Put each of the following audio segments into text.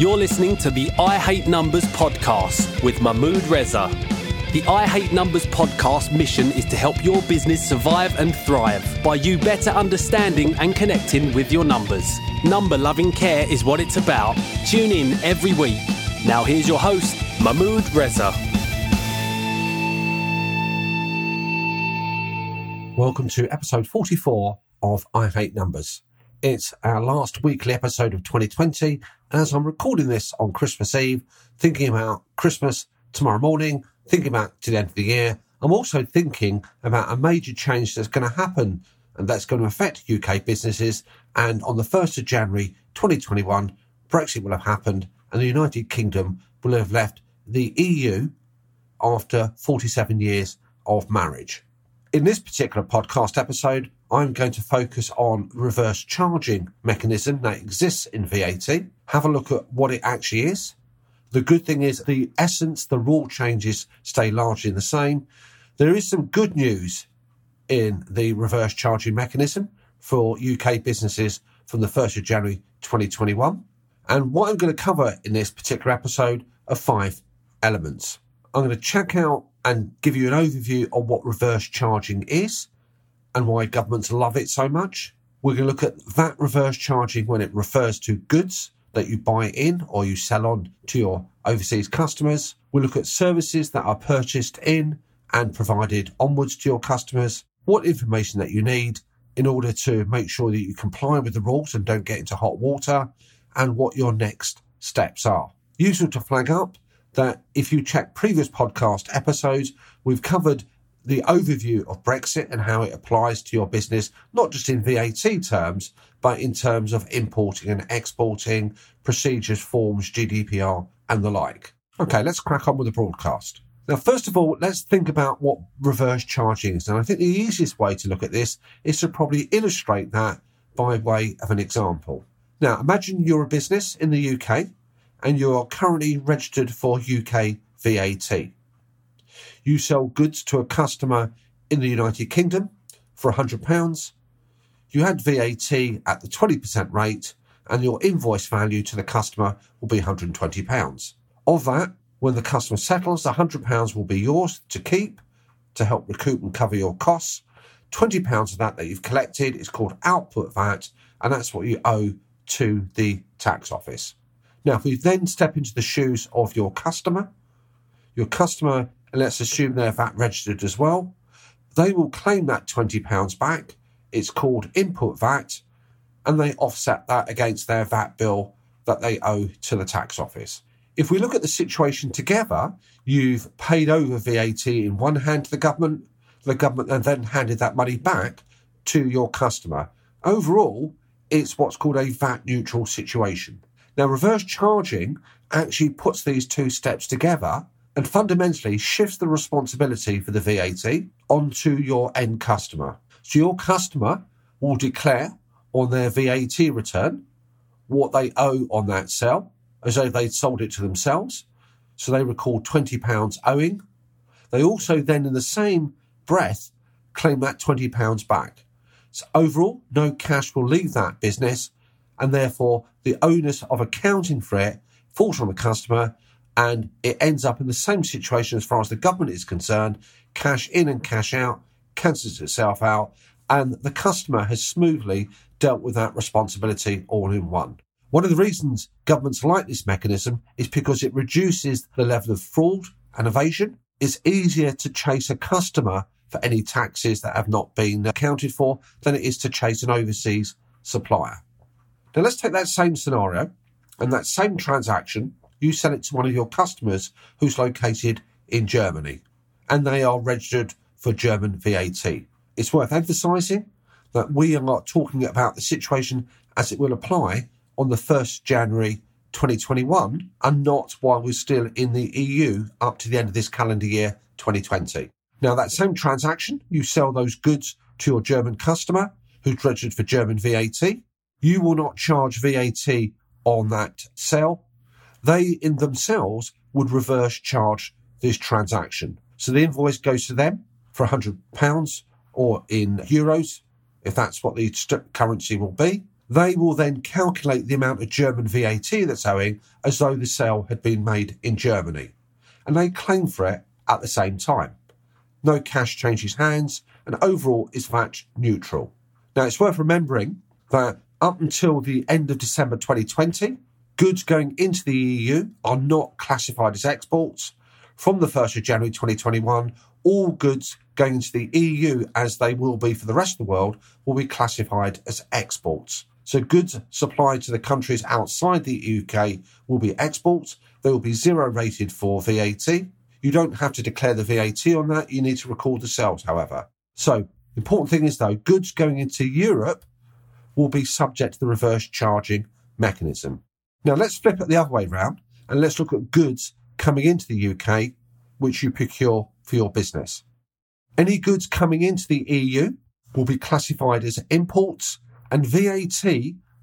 You're listening to the I Hate Numbers podcast with Mahmood Reza. The I Hate Numbers podcast mission is to help your business survive and thrive by you better understanding and connecting with your numbers. Number loving care is what it's about. Tune in every week. Now, here's your host, Mahmood Reza. Welcome to episode 44 of I Hate Numbers. It's our last weekly episode of 2020, and as I'm recording this on Christmas Eve, thinking about Christmas tomorrow morning, thinking about to the end of the year, I'm also thinking about a major change that's going to happen and that's going to affect UK businesses. And on the 1st of January 2021, Brexit will have happened and the United Kingdom will have left the EU after 47 years of marriage. In this particular podcast episode, I'm going to focus on reverse charging mechanism that exists in VAT, have a look at what it actually is. The good thing is the essence, the rule changes stay largely the same. There is some good news in the reverse charging mechanism for UK businesses from the 1st of January 2021. And what I'm going to cover in this particular episode are five elements. I'm going to check out and give you an overview of what reverse charging is and why governments love it so much. We're going to look at VAT reverse charging when it refers to goods that you buy in or you sell on to your overseas customers. We'll look at services that are purchased in and provided onwards to your customers, what information that you need in order to make sure that you comply with the rules and don't get into hot water, and what your next steps are. Useful to flag up that if you check previous podcast episodes, we've covered the overview of Brexit and how it applies to your business, not just in VAT terms, but in terms of importing and exporting, procedures, forms, GDPR, and the like. Okay, let's crack on with the broadcast. Now, first of all, let's think about what reverse charging is. And I think the easiest way to look at this is to probably illustrate that by way of an example. Now, imagine you're a business in the UK and you are currently registered for UK VAT. You sell goods to a customer in the United Kingdom for £100. You add VAT at the 20% rate, and your invoice value to the customer will be £120. Of that, when the customer settles, £100 will be yours to keep to help recoup and cover your costs. £20 of that that you've collected is called output VAT, and that's what you owe to the tax office. Now, if we then step into the shoes of your customer, your customer, let's assume they're VAT registered as well, they will claim that £20 back. It's called input VAT, and they offset that against their VAT bill that they owe to the tax office. If we look at the situation together, you've paid over VAT in one hand to the government, the government and then handed that money back to your customer. Overall, it's what's called a VAT neutral situation. Now, reverse charging actually puts these two steps together and fundamentally shifts the responsibility for the VAT onto your end customer. So your customer will declare on their VAT return what they owe on that sale as though they'd sold it to themselves. So they record £20 owing. They also then, in the same breath, claim that £20 back. So overall, no cash will leave that business and therefore the onus of accounting for it falls on the customer and it ends up in the same situation as far as the government is concerned. Cash in and cash out cancels itself out and the customer has smoothly dealt with that responsibility all in one. One of the reasons governments like this mechanism is because it reduces the level of fraud and evasion. It's easier to chase a customer for any taxes that have not been accounted for than it is to chase an overseas supplier. Now let's take that same scenario and that same transaction, you sell it to one of your customers who's located in Germany and they are registered for German VAT. It's worth emphasising that we are talking about the situation as it will apply on the 1st January 2021 and not while we're still in the EU up to the end of this calendar year 2020. Now, that same transaction, you sell those goods to your German customer who's registered for German VAT you will not charge VAT on that sale. They in themselves would reverse charge this transaction. So the invoice goes to them for £100 or in euros, if that's what the currency will be. They will then calculate the amount of German VAT that's owing as though the sale had been made in Germany. And they claim for it at the same time. No cash changes hands, and overall is VAT neutral. Now, it's worth remembering that up until the end of December 2020, goods going into the EU are not classified as exports. From the 1st of January 2021, all goods going into the EU, as they will be for the rest of the world, will be classified as exports. So goods supplied to the countries outside the UK will be exports. They will be zero rated for VAT. You don't have to declare the VAT on that. You need to record the sales, however. So important thing is though, goods going into Europe will be subject to the reverse charging mechanism. Now let's flip it the other way round and let's look at goods coming into the UK which you procure for your business. Any goods coming into the EU will be classified as imports and VAT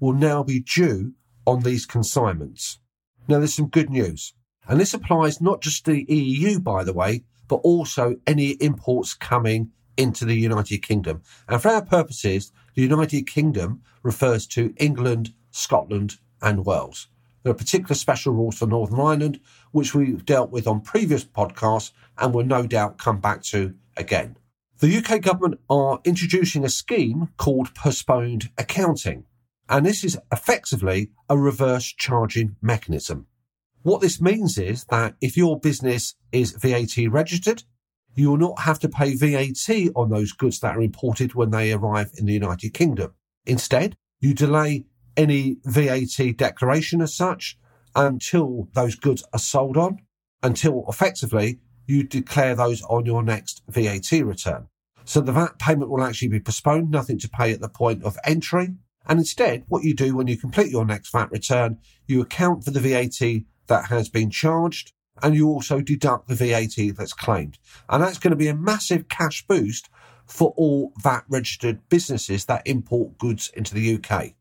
will now be due on these consignments. Now there's some good news. And this applies not just to the EU, by the way, but also any imports coming into the United Kingdom. And for our purposes, the United Kingdom refers to England, Scotland, and Wales. There are particular special rules for Northern Ireland, which we've dealt with on previous podcasts and will no doubt come back to again. The UK government are introducing a scheme called postponed accounting, and this is effectively a reverse charging mechanism. What this means is that if your business is VAT registered, you will not have to pay VAT on those goods that are imported when they arrive in the United Kingdom. Instead, you delay any VAT declaration as such until those goods are sold on, until effectively you declare those on your next VAT return. So the VAT payment will actually be postponed, nothing to pay at the point of entry. And instead, what you do when you complete your next VAT return, you account for the VAT that has been charged and you also deduct the VAT that's claimed. And that's going to be a massive cash boost for all VAT registered businesses that import goods into the UK.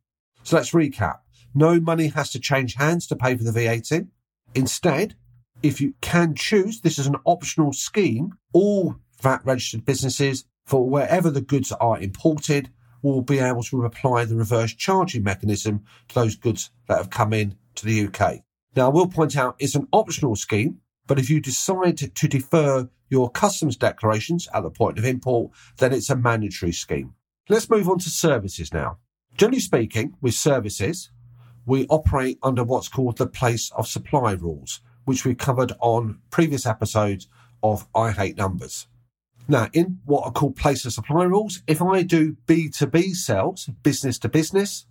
So let's recap. No money has to change hands to pay for the VAT. Instead, if you can choose, this is an optional scheme. All VAT registered businesses for wherever the goods are imported will be able to apply the reverse charging mechanism to those goods that have come in to the UK. Now, I will point out it's an optional scheme, but if you decide to defer your customs declarations at the point of import, then it's a mandatory scheme. Let's move on to services now. Generally speaking, with services, we operate under what's called the place of supply rules which we covered on previous episodes of I Hate Numbers. Now, in what are called place of supply rules, if I do B2B sales, business to business,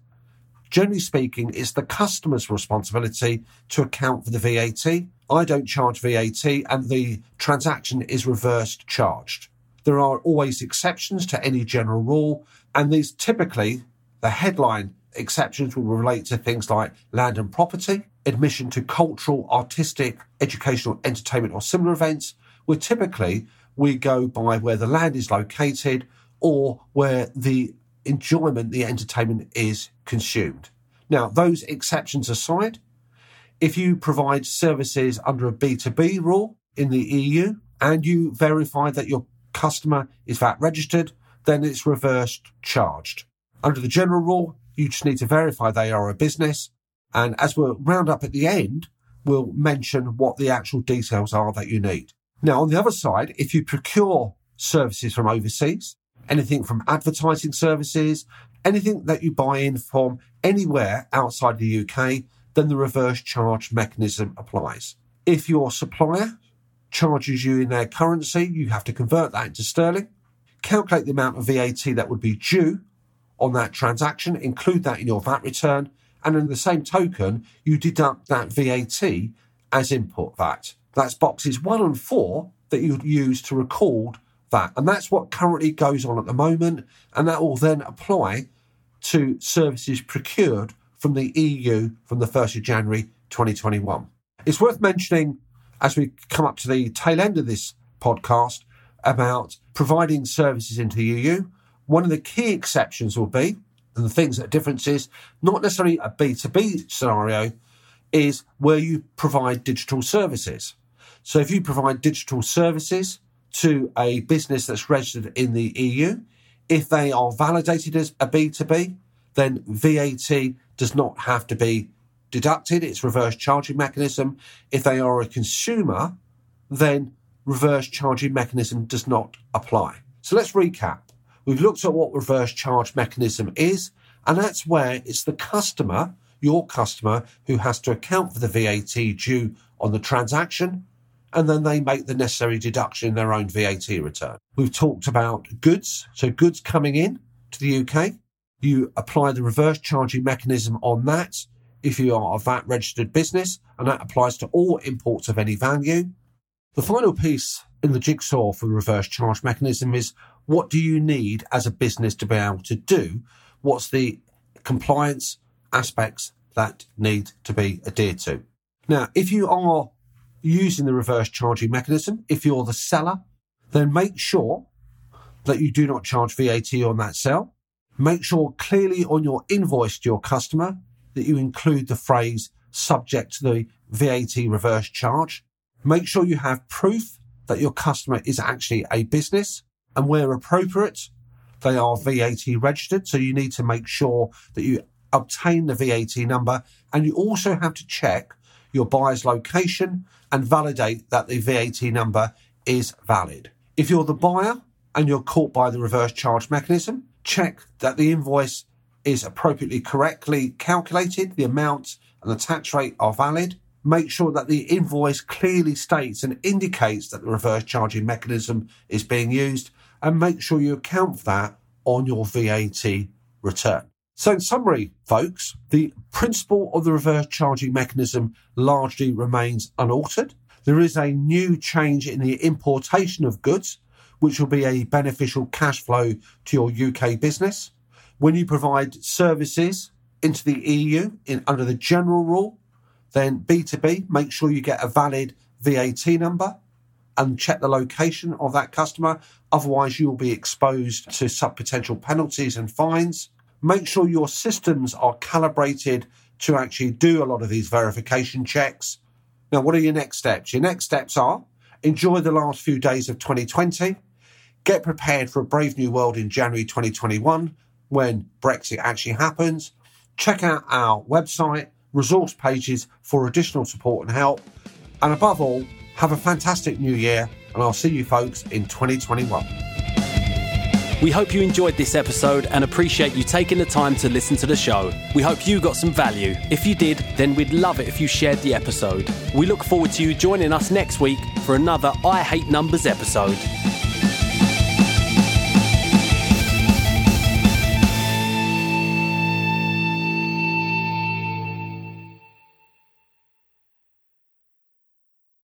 generally speaking, it's the customer's responsibility to account for the VAT. I don't charge VAT and the transaction is reversed charged. There are always exceptions to any general rule, and these typically, the headline exceptions will relate to things like land and property, admission to cultural, artistic, educational, entertainment, or similar events, where typically we go by where the land is located or where the enjoyment, the entertainment is consumed. Now, those exceptions aside, if you provide services under a B2B rule in the EU and you verify that your customer is VAT registered, then it's reversed charged. Under the general rule, you just need to verify they are a business and as we'll round up at the end, we'll mention what the actual details are that you need. Now, on the other side, if you procure services from overseas, anything from advertising services, anything that you buy in from anywhere outside the UK, then the reverse charge mechanism applies. If your supplier charges you in their currency, you have to convert that into sterling, calculate the amount of VAT that would be due on that transaction, include that in your VAT return, and in the same token, you deduct that VAT as input VAT. That's boxes one and four that you'd use to record that. And that's what currently goes on at the moment. And that will then apply to services procured from the EU from the 1st of January 2021. It's worth mentioning as we come up to the tail end of this podcast about providing services into the EU. One of the key exceptions will be and the things that are difference is not necessarily a B2B scenario, is where you provide digital services. So if you provide digital services to a business that's registered in the EU, if they are validated as a B2B, then VAT does not have to be deducted. It's reverse charging mechanism. If they are a consumer, then reverse charging mechanism does not apply. So let's recap. We've looked at what reverse charge mechanism is, and that's where it's the customer, your customer, who has to account for the VAT due on the transaction, and then they make the necessary deduction in their own VAT return. We've talked about goods. So goods coming in to the UK, you apply the reverse charging mechanism on that if you are a VAT registered business, and that applies to all imports of any value. The final piece in the jigsaw for the reverse charge mechanism is what do you need as a business to be able to do? What's the compliance aspects that need to be adhered to? Now, if you are using the reverse charging mechanism, if you're the seller, then make sure that you do not charge VAT on that sale. Make sure clearly on your invoice to your customer that you include the phrase subject to the VAT reverse charge. Make sure you have proof that your customer is actually a business and where appropriate, they are VAT registered. So you need to make sure that you obtain the VAT number and you also have to check your buyer's location and validate that the VAT number is valid. If you're the buyer and you're caught by the reverse charge mechanism, check that the invoice is appropriately correctly calculated, the amount and the tax rate are valid. Make sure that the invoice clearly states and indicates that the reverse charging mechanism is being used and make sure you account for that on your VAT return. So in summary, folks, the principle of the reverse charging mechanism largely remains unaltered. There is a new change in the importation of goods, which will be a beneficial cash flow to your UK business. When you provide services into the EU in, under the general rule, then B2B, make sure you get a valid VAT number and check the location of that customer. Otherwise, you will be exposed to some potential penalties and fines. Make sure your systems are calibrated to actually do a lot of these verification checks. Now, what are your next steps? Your next steps are enjoy the last few days of 2020, get prepared for a brave new world in January 2021 when Brexit actually happens. Check out our website, resource pages for additional support and help. And above all, have a fantastic new year, and I'll see you folks in 2021. We hope you enjoyed this episode and appreciate you taking the time to listen to the show. We hope you got some value. If you did, then we'd love it if you shared the episode. We look forward to you joining us next week for another I Hate Numbers episode.